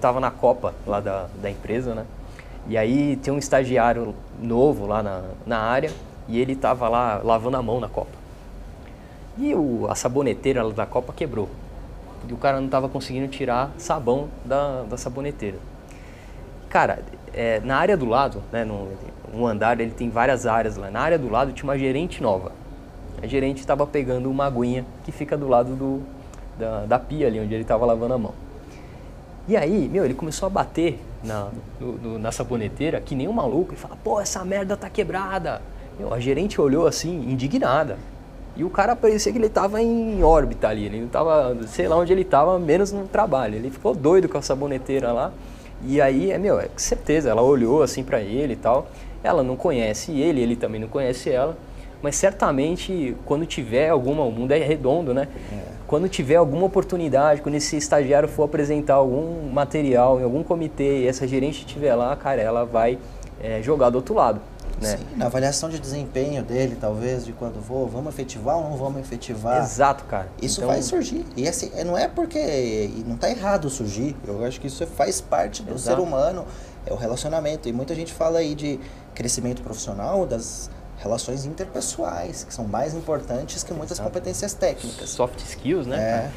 tava na Copa lá da, da empresa, né? E aí tem um estagiário novo lá na, na área e ele tava lá lavando a mão na Copa. E o, a saboneteira da Copa quebrou. E o cara não tava conseguindo tirar sabão da, da saboneteira. Cara, é, na área do lado, né, no, um andar, ele tem várias áreas lá. Na área do lado tinha uma gerente nova. A gerente estava pegando uma aguinha que fica do lado do, da, da pia ali, onde ele estava lavando a mão. E aí, meu, ele começou a bater na, no, no, na saboneteira que nem um maluco e fala, pô, essa merda tá quebrada. Meu, a gerente olhou assim, indignada. E o cara parecia que ele estava em órbita ali, ele não tava, sei lá onde ele estava, menos no trabalho. Ele ficou doido com a saboneteira lá. E aí, é, meu, é certeza, ela olhou assim para ele e tal. Ela não conhece ele, ele também não conhece ela. Mas certamente, quando tiver alguma, o mundo é redondo, né? É. Quando tiver alguma oportunidade, quando esse estagiário for apresentar algum material em algum comitê e essa gerente estiver lá, cara, ela vai é, jogar do outro lado. Né? Sim, na avaliação de desempenho dele, talvez, de quando vou, vamos efetivar ou não vamos efetivar. Exato, cara. Isso então... vai surgir. E assim, não é porque. Não está errado surgir. Eu acho que isso faz parte do Exato. ser humano, é o relacionamento. E muita gente fala aí de crescimento profissional, das relações interpessoais, que são mais importantes que muitas competências técnicas. Soft skills, né? É.